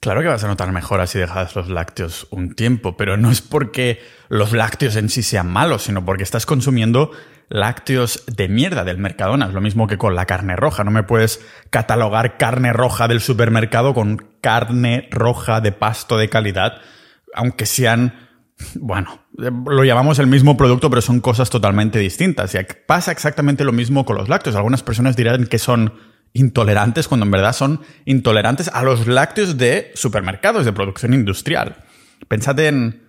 Claro que vas a notar mejor si dejas los lácteos un tiempo, pero no es porque los lácteos en sí sean malos, sino porque estás consumiendo lácteos de mierda del Mercadona. Es lo mismo que con la carne roja. No me puedes catalogar carne roja del supermercado con carne roja de pasto de calidad, aunque sean, bueno, lo llamamos el mismo producto, pero son cosas totalmente distintas. Y pasa exactamente lo mismo con los lácteos. Algunas personas dirán que son intolerantes cuando en verdad son intolerantes a los lácteos de supermercados de producción industrial. Pensad en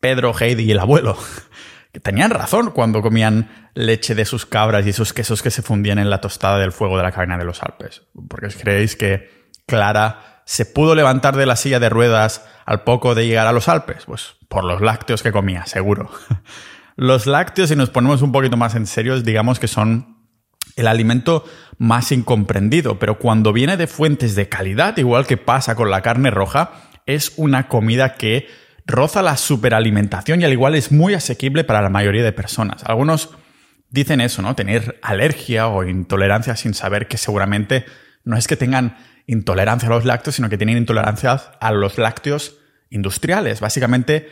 Pedro, Heidi y el abuelo, que tenían razón cuando comían leche de sus cabras y esos quesos que se fundían en la tostada del fuego de la cadena de los Alpes. Porque creéis que Clara se pudo levantar de la silla de ruedas al poco de llegar a los Alpes? Pues por los lácteos que comía, seguro. Los lácteos, si nos ponemos un poquito más en serio, digamos que son el alimento más incomprendido, pero cuando viene de fuentes de calidad, igual que pasa con la carne roja, es una comida que roza la superalimentación y al igual es muy asequible para la mayoría de personas. Algunos dicen eso, ¿no? Tener alergia o intolerancia sin saber que seguramente no es que tengan intolerancia a los lácteos, sino que tienen intolerancia a los lácteos industriales. Básicamente,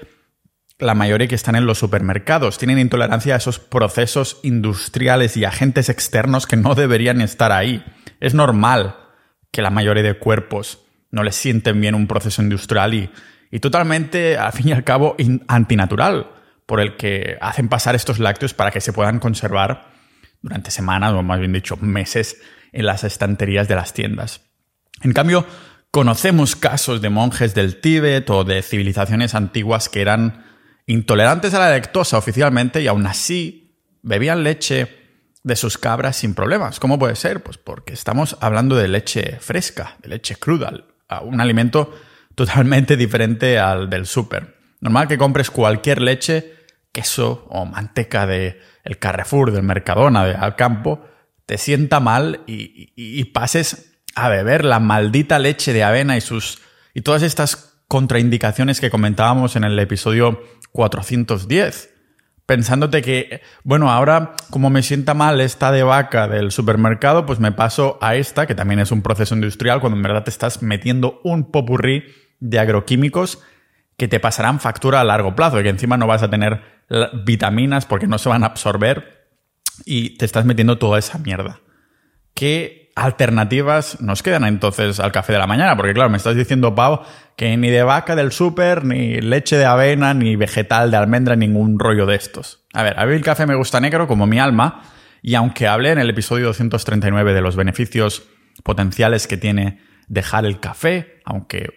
la mayoría que están en los supermercados tienen intolerancia a esos procesos industriales y agentes externos que no deberían estar ahí. Es normal que la mayoría de cuerpos no les sienten bien un proceso industrial y, y totalmente, al fin y al cabo, antinatural, por el que hacen pasar estos lácteos para que se puedan conservar durante semanas, o más bien dicho, meses, en las estanterías de las tiendas. En cambio, conocemos casos de monjes del Tíbet o de civilizaciones antiguas que eran intolerantes a la lactosa oficialmente y aún así bebían leche de sus cabras sin problemas. ¿Cómo puede ser? Pues porque estamos hablando de leche fresca, de leche cruda, un alimento totalmente diferente al del súper. Normal que compres cualquier leche, queso o manteca de el Carrefour, del Mercadona, de Alcampo, te sienta mal y, y pases a beber la maldita leche de avena y sus y todas estas contraindicaciones que comentábamos en el episodio 410. Pensándote que, bueno, ahora como me sienta mal esta de vaca del supermercado, pues me paso a esta, que también es un proceso industrial, cuando en verdad te estás metiendo un popurrí de agroquímicos que te pasarán factura a largo plazo y que encima no vas a tener vitaminas porque no se van a absorber y te estás metiendo toda esa mierda. ¿Qué alternativas nos quedan entonces al café de la mañana? Porque claro, me estás diciendo, Pau, que ni de vaca del súper, ni leche de avena, ni vegetal de almendra, ningún rollo de estos. A ver, a mí el café me gusta negro como mi alma, y aunque hablé en el episodio 239 de los beneficios potenciales que tiene dejar el café, aunque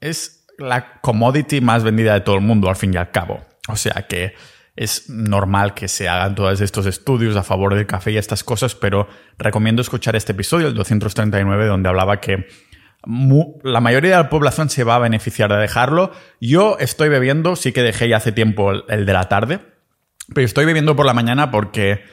es la commodity más vendida de todo el mundo al fin y al cabo. O sea que es normal que se hagan todos estos estudios a favor del café y estas cosas, pero recomiendo escuchar este episodio, el 239, donde hablaba que la mayoría de la población se va a beneficiar de dejarlo. Yo estoy bebiendo, sí que dejé ya hace tiempo el de la tarde, pero estoy bebiendo por la mañana porque,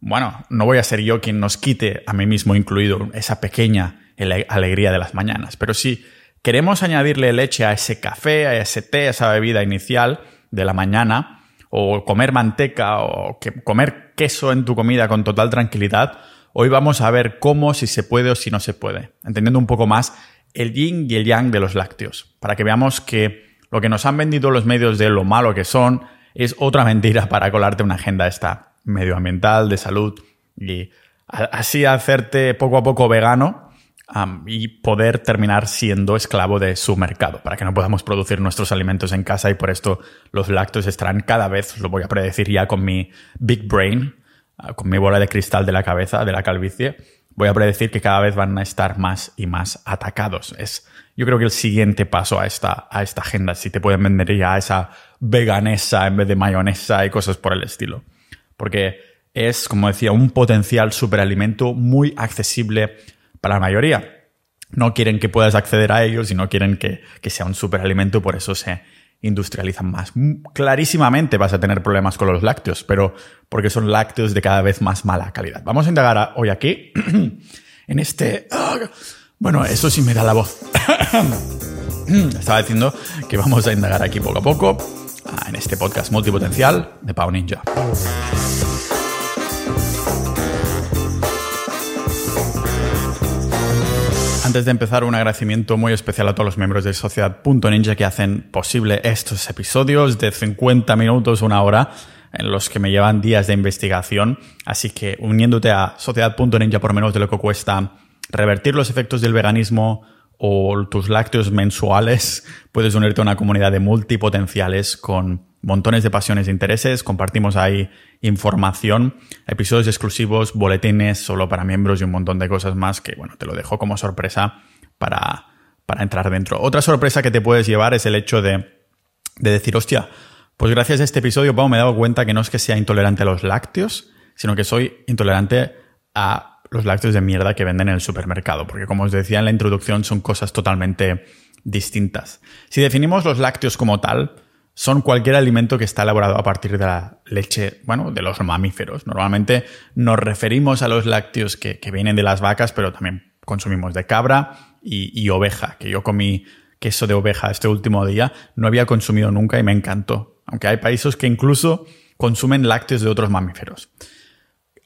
bueno, no voy a ser yo quien nos quite, a mí mismo incluido, esa pequeña alegría de las mañanas. Pero si queremos añadirle leche a ese café, a ese té, a esa bebida inicial de la mañana, o comer manteca o comer queso en tu comida con total tranquilidad, hoy vamos a ver cómo, si se puede o si no se puede, entendiendo un poco más el yin y el yang de los lácteos, para que veamos que lo que nos han vendido los medios de lo malo que son es otra mentira para colarte una agenda esta medioambiental, de salud y así hacerte poco a poco vegano y poder terminar siendo esclavo de su mercado, para que no podamos producir nuestros alimentos en casa y por esto los lácteos estarán cada vez, lo voy a predecir ya con mi big brain, ah, con mi bola de cristal de la cabeza, de la calvicie, voy a predecir que cada vez van a estar más y más atacados. Es, yo creo que el siguiente paso a esta, a esta agenda, si te pueden vender ya esa veganesa en vez de mayonesa y cosas por el estilo. Porque es, como decía, un potencial superalimento muy accesible para la mayoría. No quieren que puedas acceder a ellos y no quieren que, sea un superalimento, por eso se industrializan más. Mm, clarísimamente vas a tener problemas con los lácteos, pero porque son lácteos de cada vez más mala calidad. Vamos a indagar hoy aquí, en este... ¡ah! Bueno, eso sí me da la voz. Estaba diciendo que vamos a indagar aquí poco a poco ah, en este podcast multipotencial de Pau Ninja. Antes de empezar, un agradecimiento muy especial a todos los miembros de Sociedad.ninja que hacen posible estos episodios de 50 minutos, una hora, en los que me llevan días de investigación. Así que uniéndote a Sociedad.ninja por menos de lo que cuesta revertir los efectos del veganismo o tus lácteos mensuales, puedes unirte a una comunidad de multipotenciales con montones de pasiones e intereses. Compartimos ahí información, episodios exclusivos, boletines solo para miembros y un montón de cosas más que, bueno, te lo dejo como sorpresa para, para entrar dentro. Otra sorpresa que te puedes llevar es el hecho de, de decir, hostia, pues gracias a este episodio, Pau, me he dado cuenta que no es que sea intolerante a los lácteos, sino que soy intolerante a los lácteos de mierda que venden en el supermercado, porque como os decía en la introducción, son cosas totalmente distintas. Si definimos los lácteos como tal, son cualquier alimento que está elaborado a partir de la leche, bueno, de los mamíferos. Normalmente nos referimos a los lácteos que, vienen de las vacas, pero también consumimos de cabra y, y, oveja, que yo comí queso de oveja este último día, no había consumido nunca y me encantó aunque hay países que incluso consumen lácteos de otros mamíferos.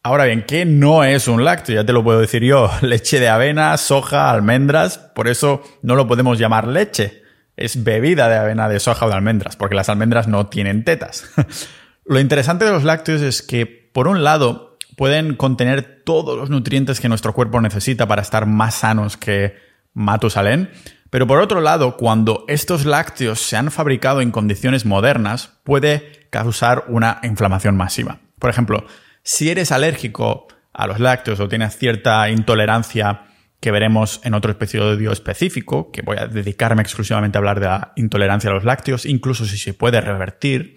Ahora bien, ¿qué no es un lácteo? Ya te lo puedo decir yo. Leche de avena, soja, almendras. Por eso no lo podemos llamar leche. Es bebida de avena, de soja o de almendras, porque las almendras no tienen tetas. lo interesante de los lácteos es que, por un lado, pueden contener todos los nutrientes que nuestro cuerpo necesita para estar más sanos que Matusalén, pero por otro lado, cuando estos lácteos se han fabricado en condiciones modernas, puede causar una inflamación masiva. Por ejemplo, si eres alérgico a los lácteos o tienes cierta intolerancia que veremos en otro episodio específico, que voy a dedicarme exclusivamente a hablar de la intolerancia a los lácteos, incluso si se puede revertir.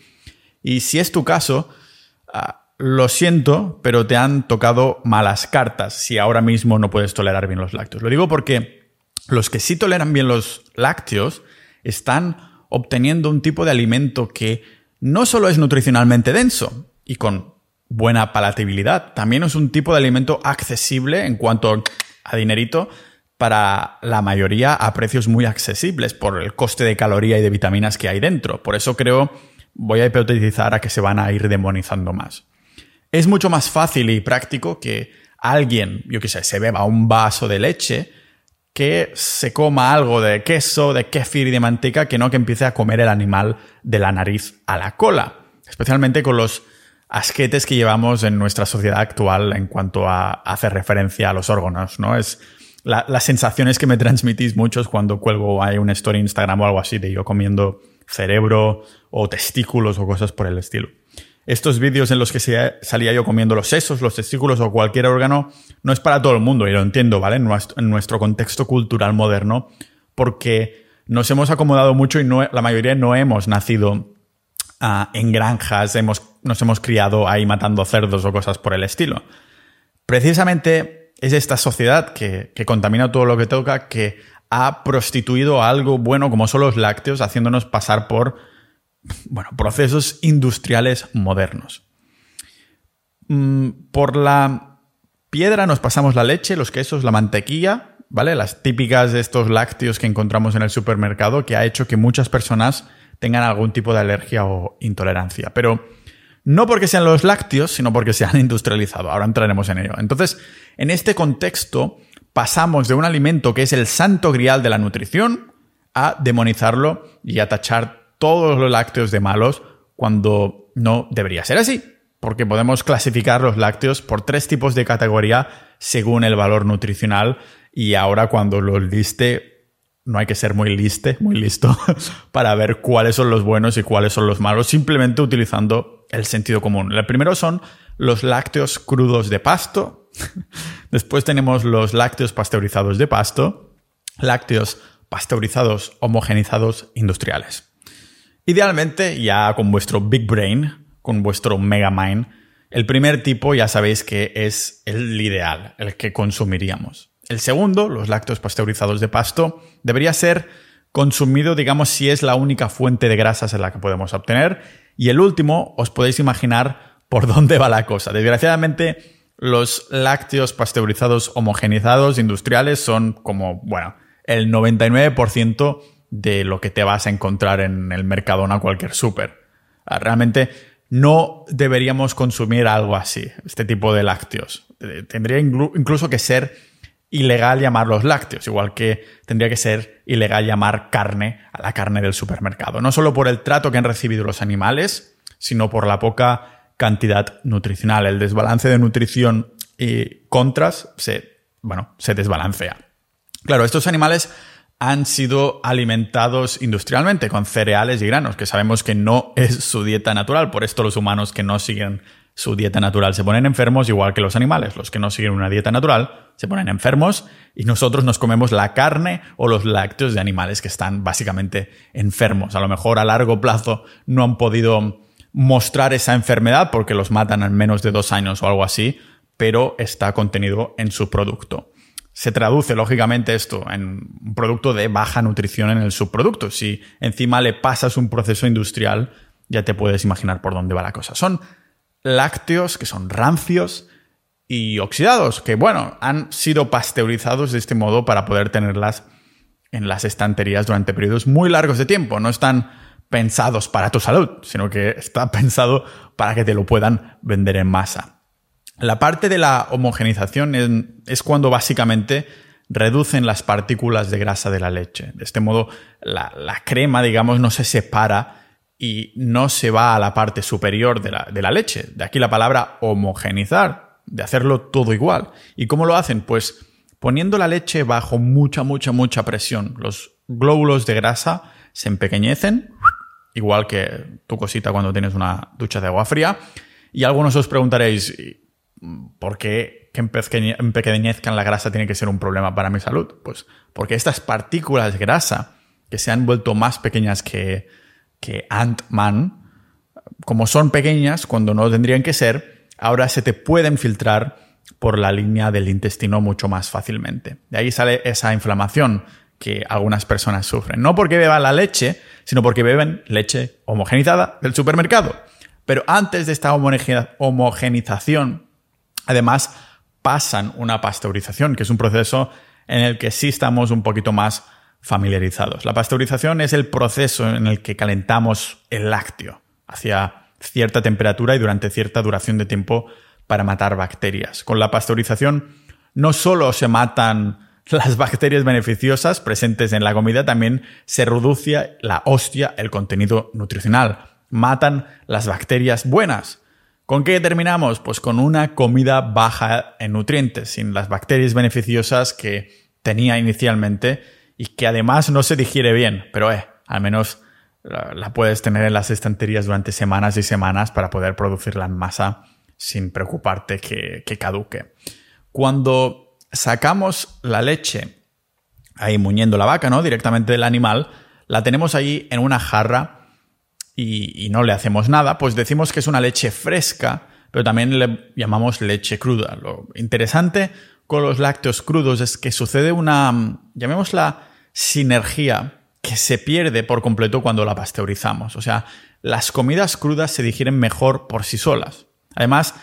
Y si es tu caso, ah, lo siento, pero te han tocado malas cartas si ahora mismo no puedes tolerar bien los lácteos. Lo digo porque los que sí toleran bien los lácteos están obteniendo un tipo de alimento que no solo es nutricionalmente denso y con buena palatabilidad, también es un tipo de alimento accesible en cuanto a dinerito para la mayoría a precios muy accesibles por el coste de caloría y de vitaminas que hay dentro. Por eso creo, voy a hipotetizar a que se van a ir demonizando más. Es mucho más fácil y práctico que alguien, yo qué sé, se beba un vaso de leche que se coma algo de queso, de kéfir y de manteca que no que empiece a comer el animal de la nariz a la cola. Especialmente con los asquetes que llevamos en nuestra sociedad actual en cuanto a hacer referencia a los órganos, ¿no? Es las sensaciones que me transmitís muchos cuando cuelgo hay una story en Instagram o algo así de yo comiendo cerebro o testículos o cosas por el estilo estos vídeos en los que salía yo comiendo los sesos, los testículos o cualquier órgano, no es para todo el mundo, y lo entiendo, ¿vale? En nuestro, contexto cultural moderno, porque nos hemos acomodado mucho y la mayoría no hemos nacido ah, en granjas, hemos, nos hemos criado ahí matando cerdos o cosas por el estilo. Precisamente es esta sociedad que, que contamina todo lo que toca que ha prostituido algo bueno como son los lácteos, haciéndonos pasar por bueno, procesos industriales modernos. Mm, por la piedra nos pasamos la leche, los quesos, la mantequilla, ¿vale? Las típicas de estos lácteos que encontramos en el supermercado que ha hecho que muchas personas tengan algún tipo de alergia o intolerancia. Pero no porque sean los lácteos, sino porque se han industrializado. Ahora entraremos en ello. Entonces, en este contexto, pasamos de un alimento que es el santo grial de la nutrición a demonizarlo y a tachar todos los lácteos de malos cuando no debería ser así, porque podemos clasificar los lácteos por tres tipos de categoría según el valor nutricional y ahora cuando los liste no hay que ser muy liste, muy listo para ver cuáles son los buenos y cuáles son los malos, simplemente utilizando el sentido común. El primero son los lácteos crudos de pasto. Después tenemos los lácteos pasteurizados de pasto, lácteos pasteurizados homogenizados industriales. Idealmente, ya con vuestro Big Brain, con vuestro Mega Mind, el primer tipo ya sabéis que es el ideal, el que consumiríamos. El segundo, los lácteos pasteurizados de pasto, debería ser consumido, digamos, si es la única fuente de grasas en la que podemos obtener. Y el último, os podéis imaginar por dónde va la cosa. Desgraciadamente, los lácteos pasteurizados homogenizados industriales son como, bueno, el 99% de lo que te vas a encontrar en el Mercadona o cualquier súper. Ah, realmente no deberíamos consumir algo así, este tipo de lácteos. Eh, tendría incluso que ser ilegal llamarlos lácteos, igual que tendría que ser ilegal llamar carne a la carne del supermercado. No solo por el trato que han recibido los animales, sino por la poca cantidad nutricional. El desbalance de nutrición y contras se, bueno, se desbalancea. Claro, estos animales han sido alimentados industrialmente con cereales y granos, que sabemos que no es su dieta natural. Por esto los humanos que no siguen su dieta natural se ponen enfermos, igual que los animales. Los que no siguen una dieta natural se ponen enfermos y nosotros nos comemos la carne o los lácteos de animales que están básicamente enfermos. A lo mejor a largo plazo no han podido mostrar esa enfermedad porque los matan en menos de dos años o algo así, pero está contenido en su producto. Se traduce, lógicamente, esto en un producto de baja nutrición en el subproducto. Si encima le pasas un proceso industrial, ya te puedes imaginar por dónde va la cosa. Son lácteos que son rancios y oxidados, que bueno, han sido pasteurizados de este modo para poder tenerlas en las estanterías durante periodos muy largos de tiempo. No están pensados para tu salud, sino que está pensado para que te lo puedan vender en masa. La parte de la homogenización es, cuando básicamente reducen las partículas de grasa de la leche. De este modo, la, la crema, digamos, no se separa y no se va a la parte superior de la, de la leche. De aquí la palabra homogenizar, de hacerlo todo igual. ¿Y cómo lo hacen? Pues poniendo la leche bajo mucha, mucha, mucha presión. Los glóbulos de grasa se empequeñecen, igual que tu cosita cuando tienes una ducha de agua fría. Y algunos os preguntaréis, ¿por qué que empequeñezcan la grasa tiene que ser un problema para mi salud? Pues porque estas partículas de grasa que se han vuelto más pequeñas que, que Ant-Man, como son pequeñas cuando no tendrían que ser, ahora se te pueden filtrar por la línea del intestino mucho más fácilmente. De ahí sale esa inflamación que algunas personas sufren. No porque beban la leche, sino porque beben leche homogenizada del supermercado. Pero antes de esta homogenización, además, pasan una pasteurización, que es un proceso en el que sí estamos un poquito más familiarizados. La pasteurización es el proceso en el que calentamos el lácteo hacia cierta temperatura y durante cierta duración de tiempo para matar bacterias. Con la pasteurización no solo se matan las bacterias beneficiosas presentes en la comida, también se reduce la hostia, el contenido nutricional. Matan las bacterias buenas. ¿Con qué terminamos? Pues con una comida baja en nutrientes, sin las bacterias beneficiosas que tenía inicialmente y que además no se digiere bien, pero eh, al menos la, puedes tener en las estanterías durante semanas y semanas para poder producirla en masa sin preocuparte que, caduque. Cuando sacamos la leche, ahí muñendo la vaca, ¿no? Directamente del animal, la tenemos ahí en una jarra y, y, no le hacemos nada, pues decimos que es una leche fresca, pero también le llamamos leche cruda. Lo interesante con los lácteos crudos es que sucede una, llamémosla, sinergia que se pierde por completo cuando la pasteurizamos. O sea, las comidas crudas se digieren mejor por sí solas. Además,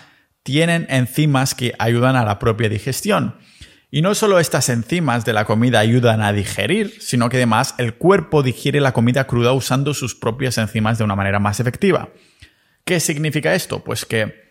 tienen enzimas que ayudan a la propia digestión. Y no solo estas enzimas de la comida ayudan a digerir, sino que además el cuerpo digiere la comida cruda usando sus propias enzimas de una manera más efectiva. ¿Qué significa esto? Pues que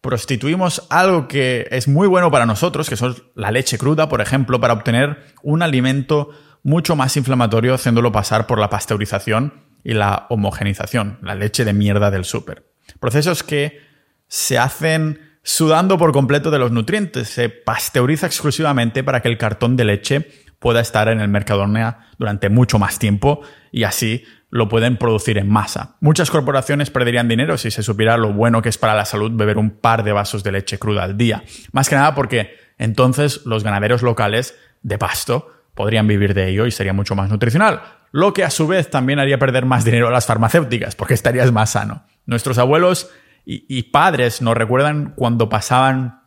prostituimos algo que es muy bueno para nosotros, que son la leche cruda, por ejemplo, para obtener un alimento mucho más inflamatorio haciéndolo pasar por la pasteurización y la homogenización, la leche de mierda del súper. Procesos que se hacen sudando por completo de los nutrientes. Se pasteuriza exclusivamente para que el cartón de leche pueda estar en el Mercadona durante mucho más tiempo y así lo pueden producir en masa. Muchas corporaciones perderían dinero si se supiera lo bueno que es para la salud beber un par de vasos de leche cruda al día. Más que nada porque entonces los ganaderos locales de pasto podrían vivir de ello y sería mucho más nutricional. Lo que a su vez también haría perder más dinero a las farmacéuticas, porque estarías más sano. Nuestros abuelos y, padres nos recuerdan cuando pasaban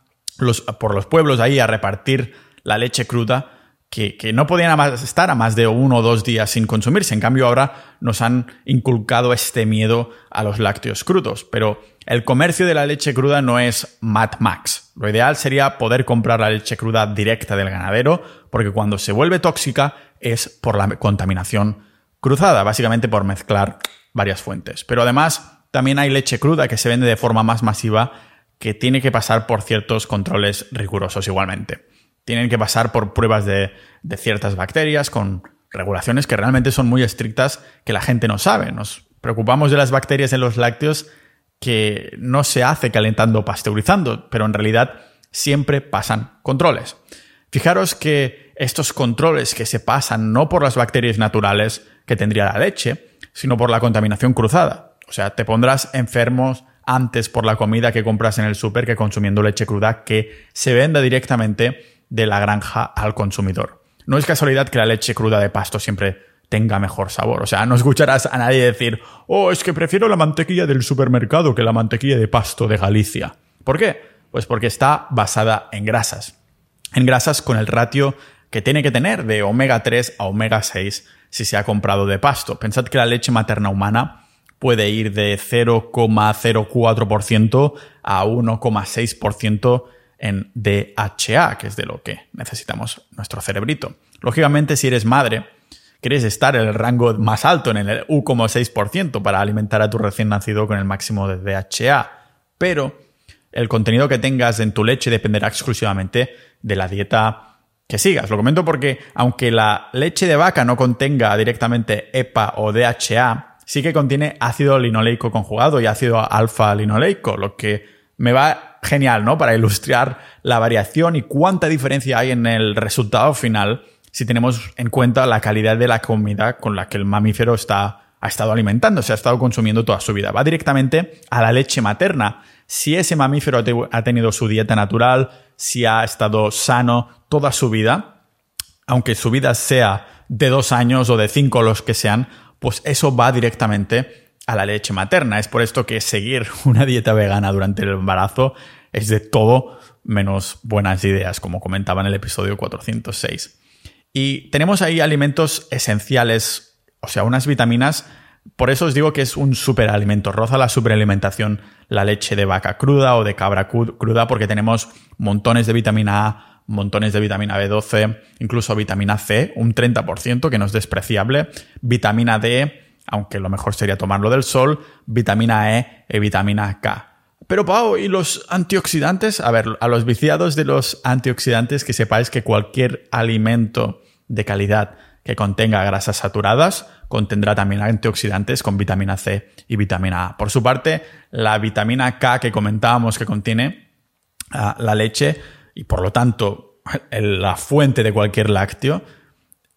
por los pueblos ahí a repartir la leche cruda, que, no podían estar a más de uno o dos días sin consumirse. En cambio, ahora nos han inculcado este miedo a los lácteos crudos. Pero el comercio de la leche cruda no es Mad Max. Lo ideal sería poder comprar la leche cruda directa del ganadero, porque cuando se vuelve tóxica es por la contaminación cruzada, básicamente por mezclar varias fuentes. Pero además, también hay leche cruda que se vende de forma más masiva que tiene que pasar por ciertos controles rigurosos igualmente. Tienen que pasar por pruebas de, ciertas bacterias con regulaciones que realmente son muy estrictas que la gente no sabe. Nos preocupamos de las bacterias en los lácteos que no se hace calentando o pasteurizando, pero en realidad siempre pasan controles. Fijaros que estos controles que se pasan no por las bacterias naturales que tendría la leche, sino por la contaminación cruzada. O sea, te pondrás enfermos antes por la comida que compras en el súper que consumiendo leche cruda que se venda directamente de la granja al consumidor. No es casualidad que la leche cruda de pasto siempre tenga mejor sabor. O sea, no escucharás a nadie decir, oh, es que prefiero la mantequilla del supermercado que la mantequilla de pasto de Galicia. ¿Por qué? Pues porque está basada en grasas. En grasas con el ratio que tiene que tener de omega 3 a omega 6 si se ha comprado de pasto. Pensad que la leche materna humana puede ir de 0,04% a 1,6% en DHA, que es de lo que necesitamos nuestro cerebrito. Lógicamente, si eres madre, quieres estar en el rango más alto, en el U,6%, para alimentar a tu recién nacido con el máximo de DHA. Pero el contenido que tengas en tu leche dependerá exclusivamente de la dieta que sigas. Lo comento porque aunque la leche de vaca no contenga directamente EPA o DHA, sí que contiene ácido linoleico conjugado y ácido alfa linoleico, lo que me va genial, ¿no? Para ilustrar la variación y cuánta diferencia hay en el resultado final si tenemos en cuenta la calidad de la comida con la que el mamífero está, ha estado alimentando, se ha estado consumiendo toda su vida. Va directamente a la leche materna. Si ese mamífero ha tenido su dieta natural, si ha estado sano toda su vida, aunque su vida sea de dos años o de cinco los que sean, pues eso va directamente a la leche materna. Es por esto que seguir una dieta vegana durante el embarazo es de todo menos buenas ideas, como comentaba en el episodio 406. Y tenemos ahí alimentos esenciales, o sea, unas vitaminas. Por eso os digo que es un superalimento. Roza la superalimentación la leche de vaca cruda o de cabra cruda porque tenemos montones de vitamina A, montones de vitamina B12, incluso vitamina C, un 30% que no es despreciable, vitamina D, aunque lo mejor sería tomarlo del sol, vitamina E y vitamina K. Pero Pau, ¿y los antioxidantes? A ver, a los viciados de los antioxidantes que sepáis que cualquier alimento de calidad que contenga grasas saturadas contendrá también antioxidantes con vitamina C y vitamina A. Por su parte, la vitamina K que comentábamos que contiene ah, la leche y por lo tanto la fuente de cualquier lácteo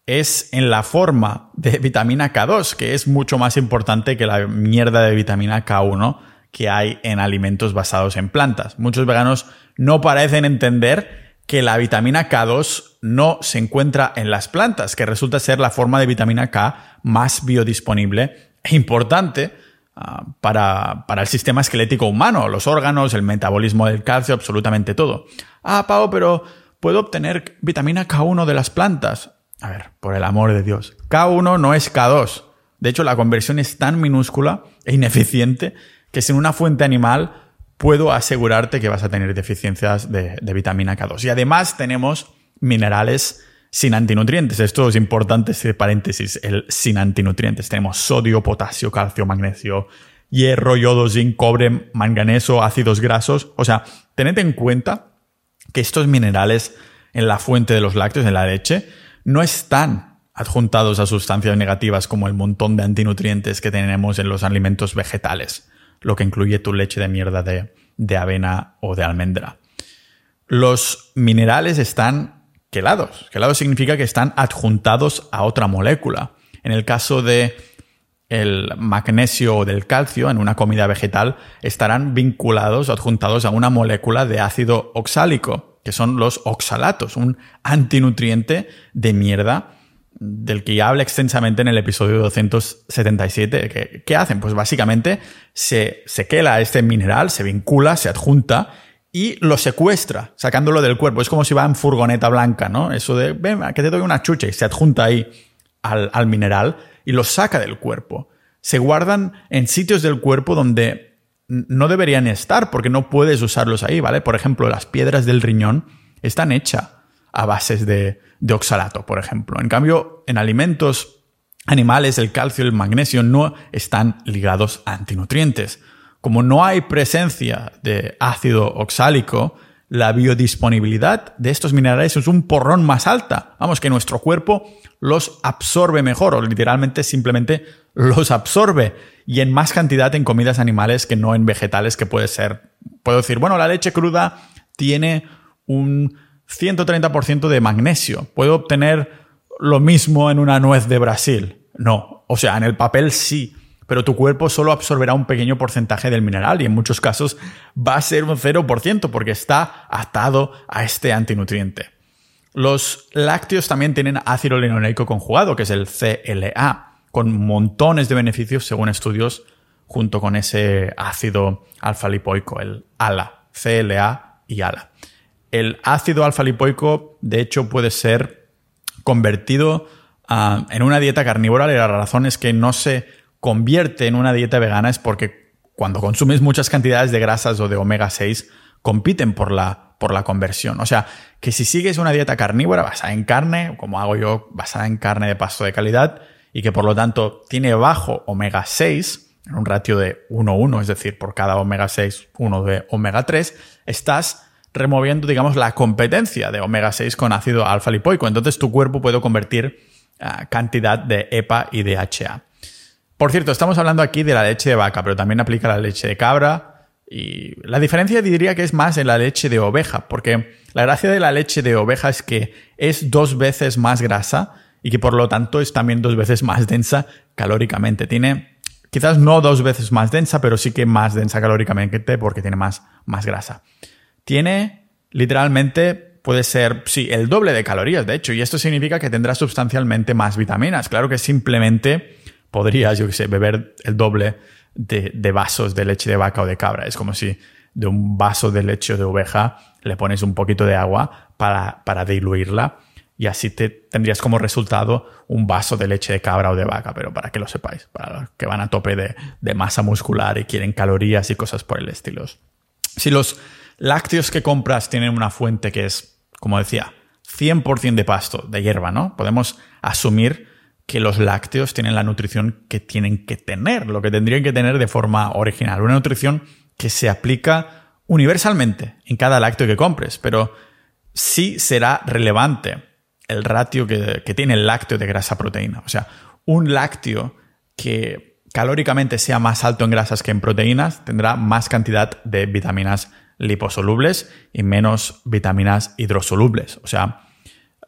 es en la forma de vitamina K2, que es mucho más importante que la mierda de vitamina K1 que hay en alimentos basados en plantas. Muchos veganos no parecen entender que la vitamina K2 no se encuentra en las plantas, que resulta ser la forma de vitamina K más biodisponible e importante ah, para, para, el sistema esquelético humano, los órganos, el metabolismo del calcio, absolutamente todo. Ah, Pau, pero ¿puedo obtener vitamina K1 de las plantas? A ver, por el amor de Dios. K1 no es K2. De hecho, la conversión es tan minúscula e ineficiente que sin una fuente animal puedo asegurarte que vas a tener deficiencias de, vitamina K2. Y además tenemos minerales sin antinutrientes. Esto es importante, este paréntesis, el sin antinutrientes. Tenemos sodio, potasio, calcio, magnesio, hierro, yodo, zinc, cobre, manganeso, ácidos grasos. O sea, tened en cuenta que estos minerales en la fuente de los lácteos, en la leche, no están adjuntados a sustancias negativas como el montón de antinutrientes que tenemos en los alimentos vegetales lo que incluye tu leche de mierda de, avena o de almendra. Los minerales están quelados. Quelados significa que están adjuntados a otra molécula. En el caso de el magnesio o del calcio en una comida vegetal estarán vinculados, adjuntados a una molécula de ácido oxálico, que son los oxalatos, un antinutriente de mierda del que ya habla extensamente en el episodio 277. ¿Qué, hacen? Pues básicamente se, quela este mineral, se vincula, se adjunta y lo secuestra, sacándolo del cuerpo. Es como si va en furgoneta blanca, ¿no? Eso de, ven, que te doy una chucha y se adjunta ahí al mineral y lo saca del cuerpo. Se guardan en sitios del cuerpo donde no deberían estar porque no puedes usarlos ahí, ¿vale? Por ejemplo, las piedras del riñón están hechas a bases de, oxalato, por ejemplo. En cambio, en alimentos animales, el calcio y el magnesio no están ligados a antinutrientes. Como no hay presencia de ácido oxálico la biodisponibilidad de estos minerales es un porrón más alta. Vamos, que nuestro cuerpo los absorbe mejor o literalmente simplemente los absorbe y en más cantidad en comidas animales que no en vegetales que puede ser. Puedo decir, bueno, la leche cruda tiene un 130% de magnesio. ¿Puedo obtener lo mismo en una nuez de Brasil? No. O sea, en el papel sí, pero tu cuerpo solo absorberá un pequeño porcentaje del mineral y en muchos casos va a ser un 0% porque está atado a este antinutriente. Los lácteos también tienen ácido linoleico conjugado, que es el CLA, con montones de beneficios según estudios junto con ese ácido alfa-lipoico, el ALA, CLA y ALA. El ácido alfa-lipoico, de hecho, puede ser convertido ah, en una dieta carnívora y la razón es que no se convierte en una dieta vegana es porque cuando consumes muchas cantidades de grasas o de omega 6, compiten por la, por la conversión. O sea, que si sigues una dieta carnívora basada en carne, como hago yo, basada en carne de pasto de calidad, y que por lo tanto tiene bajo omega 6, en un ratio de 1-1, es decir, por cada omega 6, 1 de omega 3, estás removiendo, digamos, la competencia de omega 6 con ácido alfa lipoico. Entonces tu cuerpo puede convertir ah, cantidad de EPA y DHA. Por cierto, estamos hablando aquí de la leche de vaca, pero también aplica la leche de cabra. Y la diferencia diría que es más en la leche de oveja, porque la gracia de la leche de oveja es que es dos veces más grasa y que por lo tanto es también dos veces más densa calóricamente. Tiene quizás no dos veces más densa, pero sí que más densa calóricamente porque tiene más, más grasa. Tiene literalmente puede ser, sí, el doble de calorías, de hecho, y esto significa que tendrá sustancialmente más vitaminas. Claro que simplemente podrías, yo qué sé, beber el doble de, vasos de leche de vaca o de cabra. Es como si de un vaso de leche de oveja le pones un poquito de agua para, para diluirla y así te tendrías como resultado un vaso de leche de cabra o de vaca, pero para que lo sepáis, para los que van a tope de, de masa muscular y quieren calorías y cosas por el estilo. Si los lácteos que compras tienen una fuente que es, como decía, 100% de pasto, de hierba, ¿no? Podemos asumir que los lácteos tienen la nutrición que tienen que tener, lo que tendrían que tener de forma original. Una nutrición que se aplica universalmente en cada lácteo que compres, pero sí será relevante el ratio que, tiene el lácteo de grasa-proteína. O sea, un lácteo que calóricamente sea más alto en grasas que en proteínas tendrá más cantidad de vitaminas liposolubles y menos vitaminas hidrosolubles. O sea,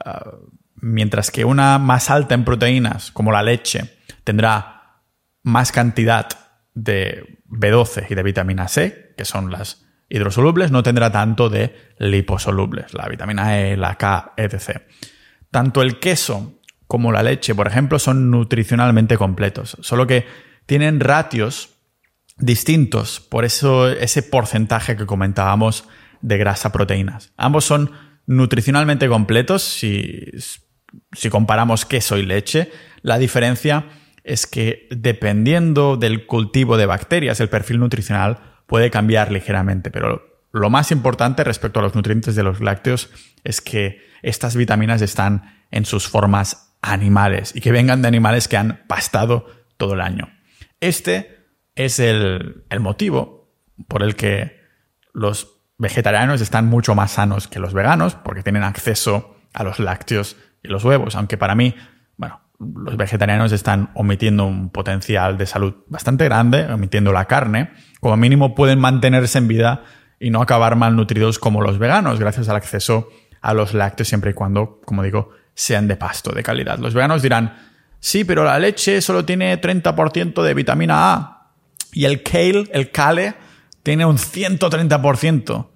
ah, Mientras que una más alta en proteínas, como la leche, tendrá más cantidad de B12 y de vitamina C, que son las hidrosolubles, no tendrá tanto de liposolubles, la vitamina E, la K, etc. Tanto el queso como la leche, por ejemplo, son nutricionalmente completos, solo que tienen ratios distintos por eso ese porcentaje que comentábamos de grasa proteínas. Ambos son nutricionalmente completos si si comparamos queso y leche, la diferencia es que dependiendo del cultivo de bacterias, el perfil nutricional puede cambiar ligeramente, pero lo más importante respecto a los nutrientes de los lácteos es que estas vitaminas están en sus formas animales y que vengan de animales que han pastado todo el año. Este es el, motivo por el que los vegetarianos están mucho más sanos que los veganos, porque tienen acceso a los lácteos y los huevos, aunque para mí, bueno, los vegetarianos están omitiendo un potencial de salud bastante grande, omitiendo la carne, como mínimo pueden mantenerse en vida y no acabar malnutridos como los veganos, gracias al acceso a los lácteos siempre y cuando, como digo, sean de pasto, de calidad. Los veganos dirán, sí, pero la leche solo tiene 30% de vitamina A y el kale, el kale, tiene un 130%.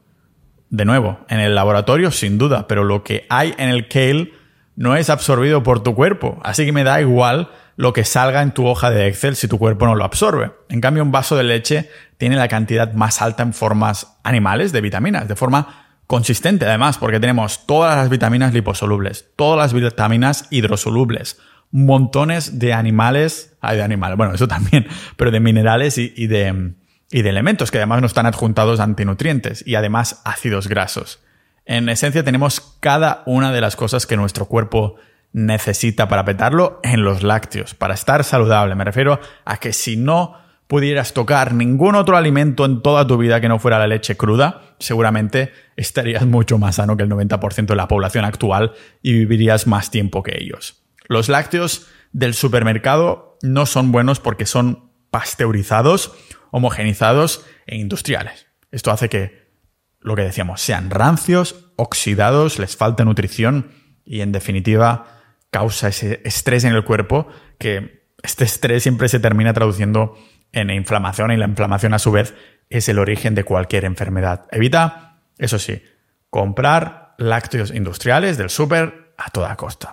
De nuevo, en el laboratorio sin duda, pero lo que hay en el kale no es absorbido por tu cuerpo, así que me da igual lo que salga en tu hoja de Excel si tu cuerpo no lo absorbe. En cambio, un vaso de leche tiene la cantidad más alta en formas animales de vitaminas, de forma consistente además, porque tenemos todas las vitaminas liposolubles, todas las vitaminas hidrosolubles, montones de animales, hay de animales, bueno, eso también, pero de minerales y, de, y de elementos que además no están adjuntados a antinutrientes y además ácidos grasos. En esencia tenemos cada una de las cosas que nuestro cuerpo necesita para petarlo en los lácteos, para estar saludable. Me refiero a que si no pudieras tocar ningún otro alimento en toda tu vida que no fuera la leche cruda, seguramente estarías mucho más sano que el 90% de la población actual y vivirías más tiempo que ellos. Los lácteos del supermercado no son buenos porque son pasteurizados, homogenizados e industriales. Esto hace que, lo que decíamos, sean rancios, oxidados, les falta nutrición y en definitiva causa ese estrés en el cuerpo que este estrés siempre se termina traduciendo en inflamación y la inflamación a su vez es el origen de cualquier enfermedad. Evita, eso sí, comprar lácteos industriales del súper a toda costa.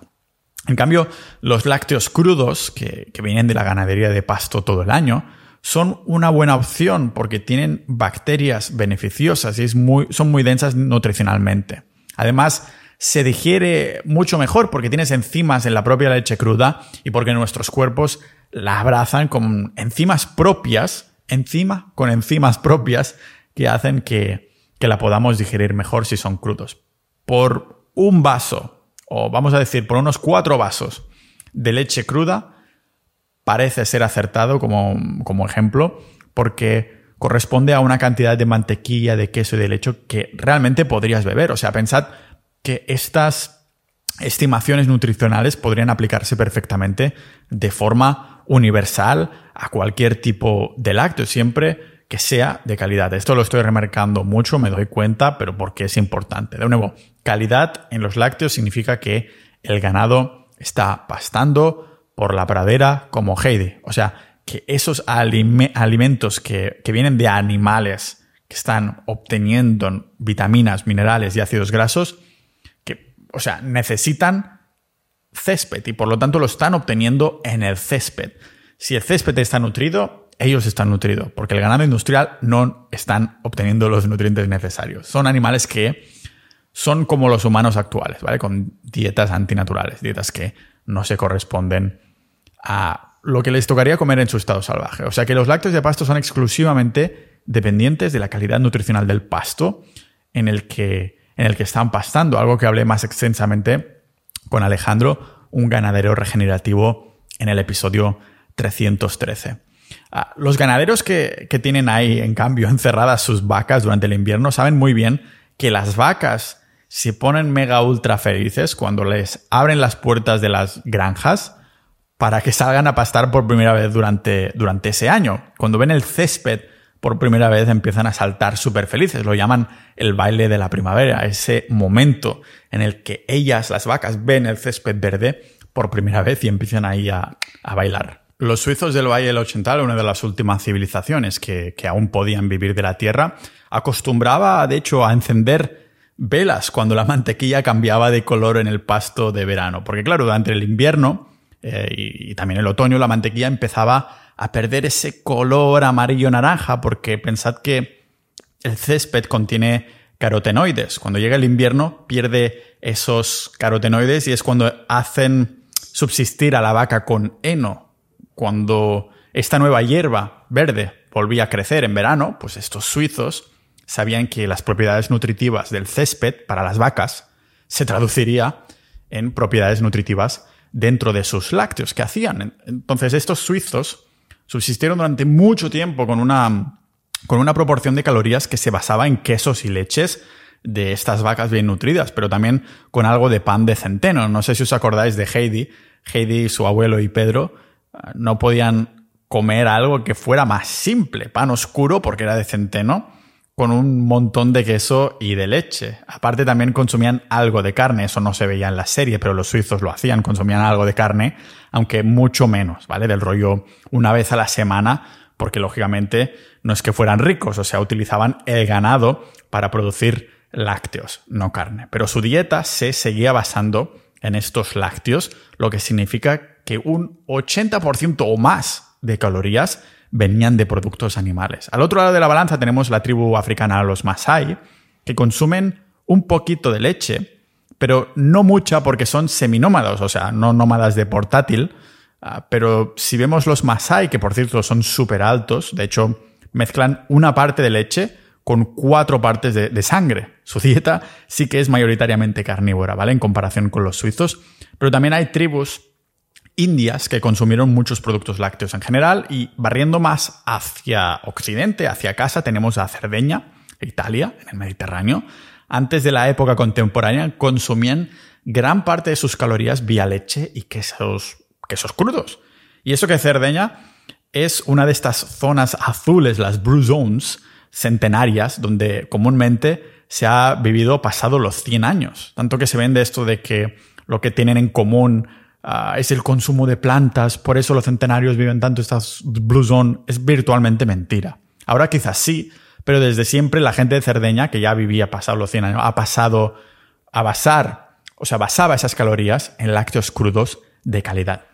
En cambio, los lácteos crudos, que, vienen de la ganadería de pasto todo el año, son una buena opción porque tienen bacterias beneficiosas y son muy densas nutricionalmente. Además, se digiere mucho mejor porque tienes enzimas en la propia leche cruda y porque nuestros cuerpos la abrazan con enzimas propias, encima con enzimas propias que hacen que, que la podamos digerir mejor si son crudos. Por un vaso o vamos a decir por unos cuatro vasos de leche cruda, parece ser acertado como, como ejemplo, porque corresponde a una cantidad de mantequilla, de queso y de leche que realmente podrías beber. O sea, pensad que estas estimaciones nutricionales podrían aplicarse perfectamente de forma universal a cualquier tipo de lácteo, siempre que sea de calidad. Esto lo estoy remarcando mucho, me doy cuenta, pero porque es importante. De nuevo, Calidad en los lácteos significa que el ganado está pastando por la pradera como Heidi. O sea, que esos alimentos que, vienen de animales que están obteniendo vitaminas, minerales y ácidos grasos, que, o sea, necesitan césped y por lo tanto lo están obteniendo en el césped. Si el césped está nutrido, ellos están nutridos, porque el ganado industrial no están obteniendo los nutrientes necesarios. Son animales que son como los humanos actuales, ¿vale? Con dietas antinaturales, dietas que no se corresponden a lo que les tocaría comer en su estado salvaje. O sea que los lácteos de pasto son exclusivamente dependientes de la calidad nutricional del pasto en el que, en el que están pastando, algo que hablé más extensamente con Alejandro, un ganadero regenerativo, en el episodio 313. Ah, los ganaderos que, que tienen ahí, en cambio, encerradas sus vacas durante el invierno saben muy bien que las vacas se ponen mega ultra felices cuando les abren las puertas de las granjas para que salgan a pastar por primera vez durante, durante ese año. Cuando ven el césped por primera vez empiezan a saltar súper felices. Lo llaman el baile de la primavera, ese momento en el que ellas, las vacas, ven el césped verde por primera vez y empiezan ahí a, a bailar. Los suizos del Valle del Occidental, una de las últimas civilizaciones que, que aún podían vivir de la tierra, acostumbraba, de hecho, a encender velas cuando la mantequilla cambiaba de color en el pasto de verano. Porque claro, durante el invierno eh, y, también el otoño la mantequilla empezaba a perder ese color amarillo-naranja porque pensad que el césped contiene carotenoides. Cuando llega el invierno pierde esos carotenoides y es cuando hacen subsistir a la vaca con heno. Cuando esta nueva hierba verde volvía a crecer en verano, pues estos suizos sabían que las propiedades nutritivas del césped para las vacas se traduciría en propiedades nutritivas dentro de sus lácteos que hacían. Entonces estos suizos subsistieron durante mucho tiempo con una, con una proporción de calorías que se basaba en quesos y leches de estas vacas bien nutridas, pero también con algo de pan de centeno. No sé si os acordáis de Heidi. Heidi, su abuelo y Pedro ah, no podían comer algo que fuera más simple, pan oscuro porque era de centeno con un montón de queso y de leche. Aparte también consumían algo de carne, eso no se veía en la serie, pero los suizos lo hacían, consumían algo de carne, aunque mucho menos, ¿vale? Del rollo una vez a la semana, porque lógicamente no es que fueran ricos, o sea, utilizaban el ganado para producir lácteos, no carne. Pero su dieta se seguía basando en estos lácteos, lo que significa que un 80% o más de calorías venían de productos animales. Al otro lado de la balanza tenemos la tribu africana, los Masai, que consumen un poquito de leche, pero no mucha porque son seminómados, o sea, no nómadas de portátil. Ah, pero si vemos los Masai, que por cierto son súper altos, de hecho mezclan una parte de leche con cuatro partes de, de, sangre. Su dieta sí que es mayoritariamente carnívora, ¿vale? En comparación con los suizos. Pero también hay tribus indias que consumieron muchos productos lácteos en general y barriendo más hacia occidente, hacia casa, tenemos a Cerdeña, Italia, en el Mediterráneo. Antes de la época contemporánea consumían gran parte de sus calorías vía leche y quesos, quesos crudos. Y eso que Cerdeña es una de estas zonas azules, las Blue Zones, centenarias, donde comúnmente se ha vivido pasado los 100 años. Tanto que se vende esto de que lo que tienen en común ah, es el consumo de plantas, por eso los centenarios viven tanto estas Blue Zone, es virtualmente mentira. Ahora quizás sí, pero desde siempre la gente de Cerdeña, que ya vivía pasado los 100 años, ha pasado a basar, o sea, basaba esas calorías en lácteos crudos de calidad.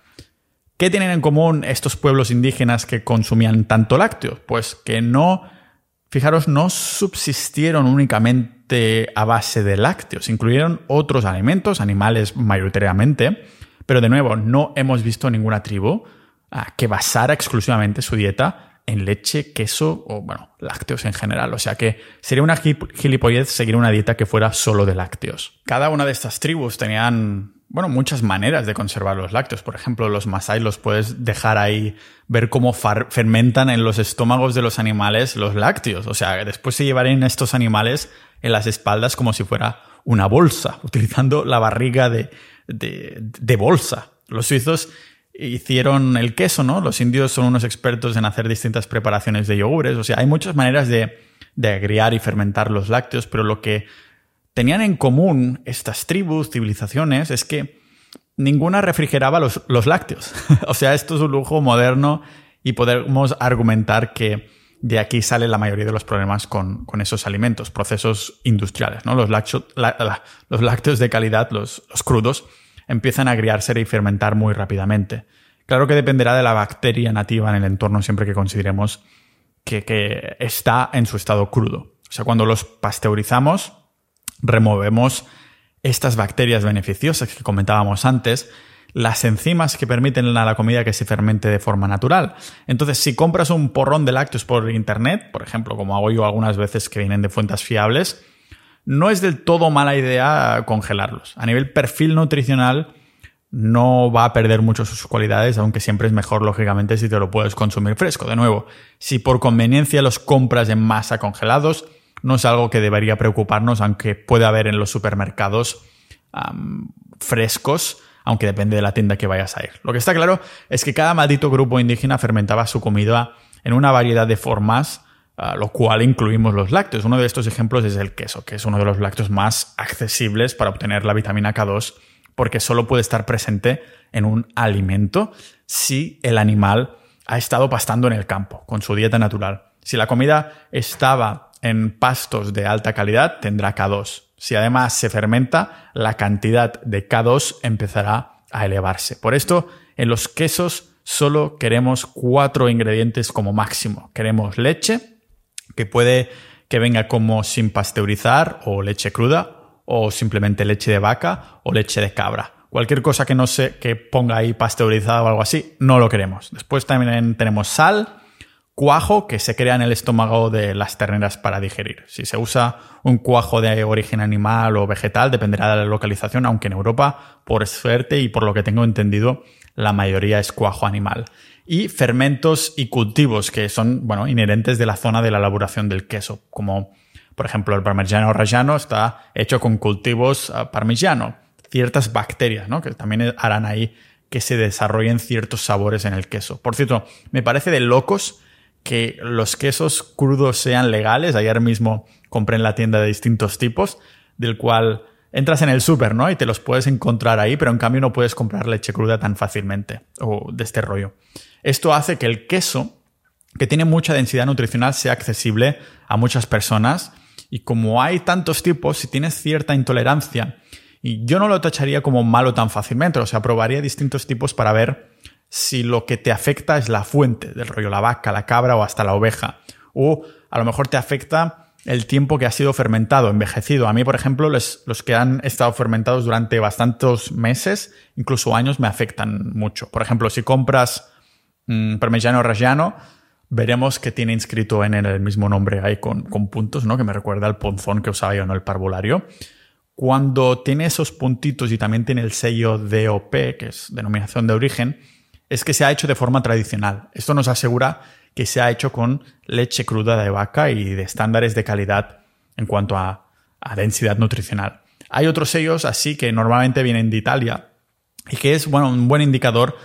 ¿Qué tienen en común estos pueblos indígenas que consumían tanto lácteos? Pues que no, fijaros, no subsistieron únicamente a base de lácteos, incluyeron otros alimentos, animales mayoritariamente, pero de nuevo, no hemos visto ninguna tribu ah, que basara exclusivamente su dieta en leche, queso o, bueno, lácteos en general. O sea que sería una gilipollez seguir una dieta que fuera solo de lácteos. Cada una de estas tribus tenían bueno, muchas maneras de conservar los lácteos. Por ejemplo, los masai los puedes dejar ahí, ver cómo fermentan en los estómagos de los animales los lácteos. O sea, después se llevarían estos animales en las espaldas como si fuera una bolsa, utilizando la barriga de, de, bolsa. Los suizos hicieron el queso, ¿no? Los indios son unos expertos en hacer distintas preparaciones de yogures. O sea, hay muchas maneras de, de agriar y fermentar los lácteos, pero lo que tenían en común estas tribus, civilizaciones, es que ninguna refrigeraba los, lácteos. o sea, esto es un lujo moderno y podemos argumentar que de aquí sale la mayoría de los problemas con, esos alimentos, procesos industriales. ¿no? Los, los lácteos de calidad, los, crudos, empiezan a agriarse y fermentar muy rápidamente. Claro que dependerá de la bacteria nativa en el entorno siempre que consideremos que, que está en su estado crudo. O sea, cuando los pasteurizamos, removemos estas bacterias beneficiosas que comentábamos antes, las enzimas que permiten a la comida que se fermente de forma natural. Entonces, si compras un porrón de lácteos por internet, por ejemplo, como hago yo algunas veces que vienen de fuentes fiables, no es del todo mala idea congelarlos. A nivel perfil nutricional, no va a perder mucho sus cualidades, aunque siempre es mejor, lógicamente, si te lo puedes consumir fresco. De nuevo, si por conveniencia los compras en masa congelados, no es algo que debería preocuparnos, aunque puede haber en los supermercados frescos, aunque depende de la tienda que vayas a ir. Lo que está claro es que cada maldito grupo indígena fermentaba su comida en una variedad de formas, lo cual incluimos los lácteos. Uno de estos ejemplos es el queso, que es uno de los lácteos más accesibles para obtener la vitamina K2, porque solo puede estar presente en un alimento si el animal ha estado pastando en el campo, con su dieta natural. Si la comida estaba en pastos de alta calidad tendrá K2. Si además se fermenta, la cantidad de K2 empezará a elevarse. Por esto, en los quesos solo queremos cuatro ingredientes como máximo. Queremos leche, que puede que venga como sin pasteurizar o leche cruda, o simplemente leche de vaca o leche de cabra. Cualquier cosa que no se que ponga ahí pasteurizada o algo así, no lo queremos. Después también tenemos sal, cuajo que se crea en el estómago de las terneras para digerir. Si se usa un cuajo de origen animal o vegetal, dependerá de la localización, aunque en Europa, por suerte y por lo que tengo entendido, la mayoría es cuajo animal. Y fermentos y cultivos que son, bueno, inherentes de la zona de la elaboración del queso, como por ejemplo el parmigiano reggiano está hecho con cultivos ah, parmigiano, ciertas bacterias, ¿no? Que también harán ahí que se desarrollen ciertos sabores en el queso. Por cierto, me parece de locos que los quesos crudos sean legales. Ayer mismo compré en la tienda de distintos tipos, del cual entras en el súper, ¿no? Y te los puedes encontrar ahí, pero en cambio no puedes comprar leche cruda tan fácilmente o de este rollo. Esto hace que el queso, que tiene mucha densidad nutricional, sea accesible a muchas personas. Y como hay tantos tipos, si tienes cierta intolerancia, y yo no lo tacharía como malo tan fácilmente, o sea, probaría distintos tipos para ver si lo que te afecta es la fuente del rollo, la vaca, la cabra o hasta la oveja. O a lo mejor te afecta el tiempo que ha sido fermentado, envejecido. A mí, por ejemplo, los que han estado fermentados durante bastantes meses, incluso años, me afectan mucho. Por ejemplo, si compras mmm, Parmigiano Reggiano, veremos que tiene inscrito en el mismo nombre ahí con, con puntos, ¿no? Que me recuerda al ponzón que usaba yo en el parvulario cuando tiene esos puntitos y también tiene el sello DOP, que es denominación de origen, es que se ha hecho de forma tradicional. Esto nos asegura que se ha hecho con leche cruda de vaca y de estándares de calidad en cuanto a, densidad nutricional. Hay otros sellos así que normalmente vienen de Italia y que es bueno, un buen indicador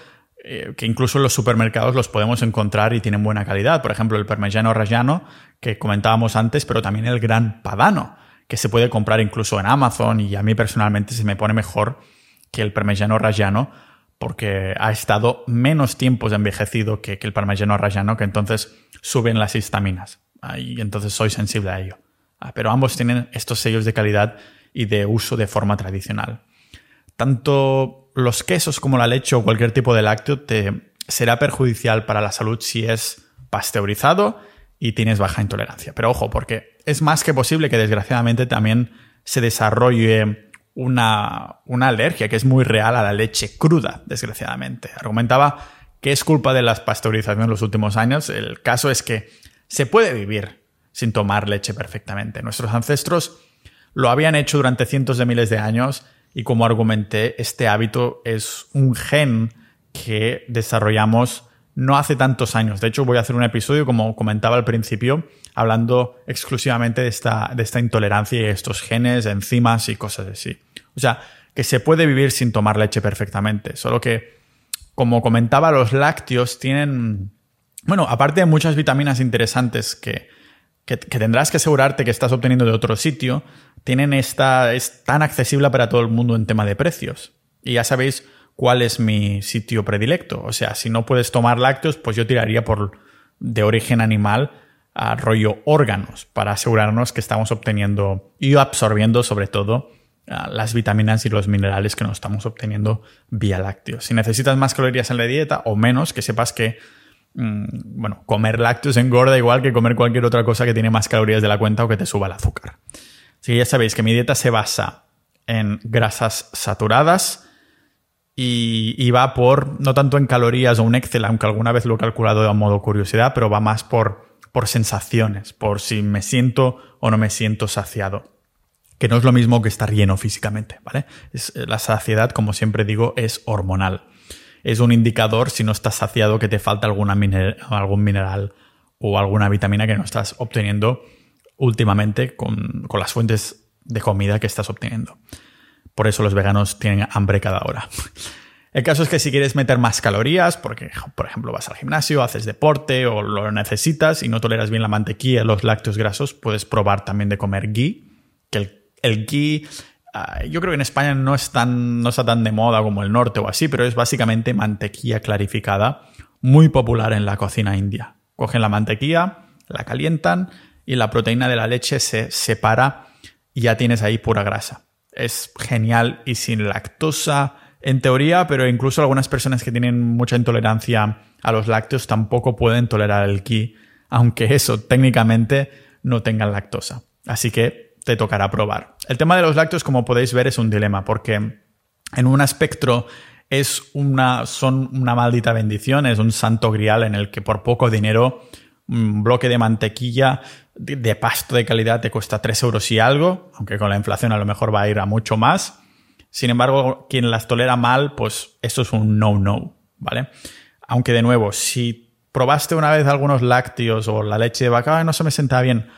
eh, que incluso en los supermercados los podemos encontrar y tienen buena calidad. Por ejemplo, el Parmigiano Reggiano que comentábamos antes, pero también el Gran Padano que se puede comprar incluso en Amazon y a mí personalmente se me pone mejor que el Parmigiano Reggiano porque ha estado menos tiempos envejecido que, el Parmigiano Reggiano, que entonces suben las histaminas. Y entonces soy sensible a ello. Ah, pero ambos tienen estos sellos de calidad y de uso de forma tradicional. Tanto los quesos como la leche o cualquier tipo de lácteo te será perjudicial para la salud si es pasteurizado y tienes baja intolerancia. Pero ojo, porque es más que posible que desgraciadamente también se desarrolle una, una alergia que es muy real a la leche cruda, desgraciadamente. Argumentaba que es culpa de las pasteurizaciones en los últimos años. El caso es que se puede vivir sin tomar leche perfectamente. Nuestros ancestros lo habían hecho durante cientos de miles de años y como argumenté, este hábito es un gen que desarrollamos no hace tantos años. De hecho, voy a hacer un episodio, como comentaba al principio, hablando exclusivamente de esta, de esta intolerancia y estos genes, enzimas y cosas así. O sea, que se puede vivir sin tomar leche perfectamente. Solo que, como comentaba, los lácteos tienen, bueno, aparte de muchas vitaminas interesantes que, que, tendrás que asegurarte que estás obteniendo de otro sitio, tienen esta, es tan accesible para todo el mundo en tema de precios. Y ya sabéis cuál es mi sitio predilecto. O sea, si no puedes tomar lácteos, pues yo tiraría por de origen animal a rollo órganos para asegurarnos que estamos obteniendo y absorbiendo sobre todo las vitaminas y los minerales que nos estamos obteniendo vía lácteos. Si necesitas más calorías en la dieta o menos, que sepas que mm, bueno, comer lácteos engorda igual que comer cualquier otra cosa que tiene más calorías de la cuenta o que te suba el azúcar. Así que ya sabéis que mi dieta se basa en grasas saturadas, y, va por, no tanto en calorías o un Excel, aunque alguna vez lo he calculado de modo curiosidad, pero va más por, por sensaciones, por si me siento o no me siento saciado. Que no es lo mismo que estar lleno físicamente, ¿vale? la saciedad, como siempre digo, es hormonal. Es un indicador si no estás saciado que te falta algún mineral o alguna vitamina que no estás obteniendo últimamente con, con las fuentes de comida que estás obteniendo. Por eso los veganos tienen hambre cada hora. El caso es que si quieres meter más calorías, porque por ejemplo vas al gimnasio, haces deporte o lo necesitas y no toleras bien la mantequilla, los lácteos grasos, puedes probar también de comer ghee, que el, el ghee ah, yo creo que en España no, tan, no está tan de moda como el norte o así, pero es básicamente mantequilla clarificada, muy popular en la cocina india. Cogen la mantequilla, la calientan y la proteína de la leche se separa y ya tienes ahí pura grasa es genial y sin lactosa en teoría, pero incluso algunas personas que tienen mucha intolerancia a los lácteos tampoco pueden tolerar el ghee, aunque eso técnicamente no tengan lactosa. Así que te tocará probar. El tema de los lácteos, como podéis ver, es un dilema, porque en un espectro es una, son una maldita bendición, es un santo grial en el que por poco dinero un bloque de mantequilla de, pasto de calidad te cuesta 3 euros y algo, aunque con la inflación a lo mejor va a ir a mucho más. Sin embargo, quien las tolera mal, pues eso es un no-no, ¿vale? Aunque de nuevo, si probaste una vez algunos lácteos o la leche de vaca, no se me sentaba bien,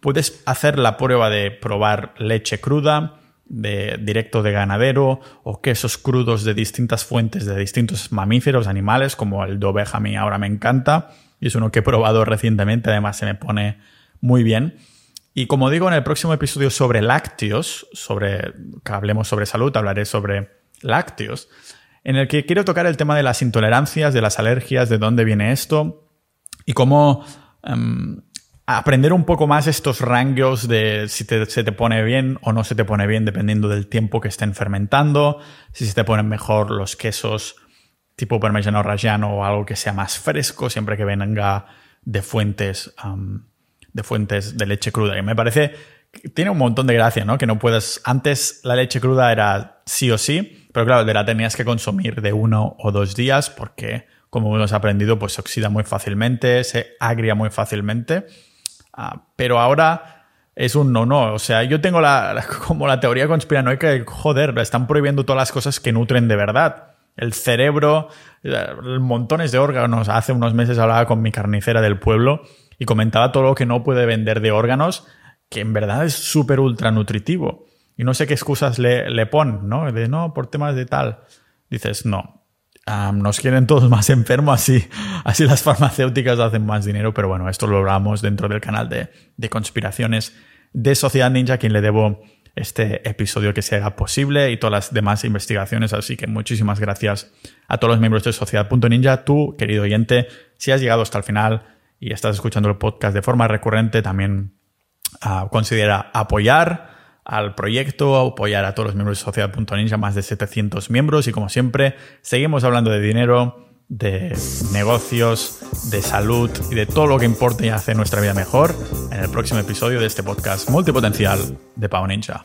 puedes hacer la prueba de probar leche cruda, de directo de ganadero o quesos crudos de distintas fuentes de distintos mamíferos, animales, como el de a mí ahora me encanta y es uno que he probado recientemente, además se me pone muy bien. Y como digo, en el próximo episodio sobre lácteos, sobre que hablemos sobre salud, hablaré sobre lácteos, en el que quiero tocar el tema de las intolerancias, de las alergias, de dónde viene esto y cómo em, aprender un poco más estos rangos de si se te pone bien o no se te pone bien dependiendo del tiempo que estén fermentando, si se te ponen mejor los quesos tipo parmigiano reggiano o algo que sea más fresco, siempre que venga de fuentes, de fuentes de leche cruda. Y me parece que tiene un montón de gracia, ¿no? Que no puedes. Antes la leche cruda era sí o sí, pero claro, de la tenías que consumir de uno o dos días porque, como hemos aprendido, pues se oxida muy fácilmente, se agria muy fácilmente. Ah, pero ahora es un no, no. O sea, yo tengo la, como la teoría conspiranoica de, joder, están prohibiendo todas las cosas que nutren de verdad. El cerebro, eh, montones de órganos. Hace unos meses hablaba con mi carnicera del pueblo y comentaba todo lo que no puede vender de órganos, que en verdad es súper ultra nutritivo. Y no sé qué excusas le, le ¿no? De no, por temas de tal. Dices, no, nos quieren todos más enfermos, así, así las farmacéuticas hacen más dinero, pero bueno, esto lo hablamos dentro del canal de, de conspiraciones de Sociedad Ninja, a quien le debo este episodio que se haga posible y todas las demás investigaciones. Así que muchísimas gracias a todos los miembros de Sociedad.ninja. Tú, querido oyente, si has llegado hasta el final y estás escuchando el podcast de forma recurrente, también ah, considera apoyar al proyecto, apoyar a todos los miembros de Sociedad.ninja, más de 700 miembros y como siempre, seguimos hablando de dinero, de negocios, de salud y de todo lo que importa y hace nuestra vida mejor en el próximo episodio de este podcast multipotencial de Pau Ninja.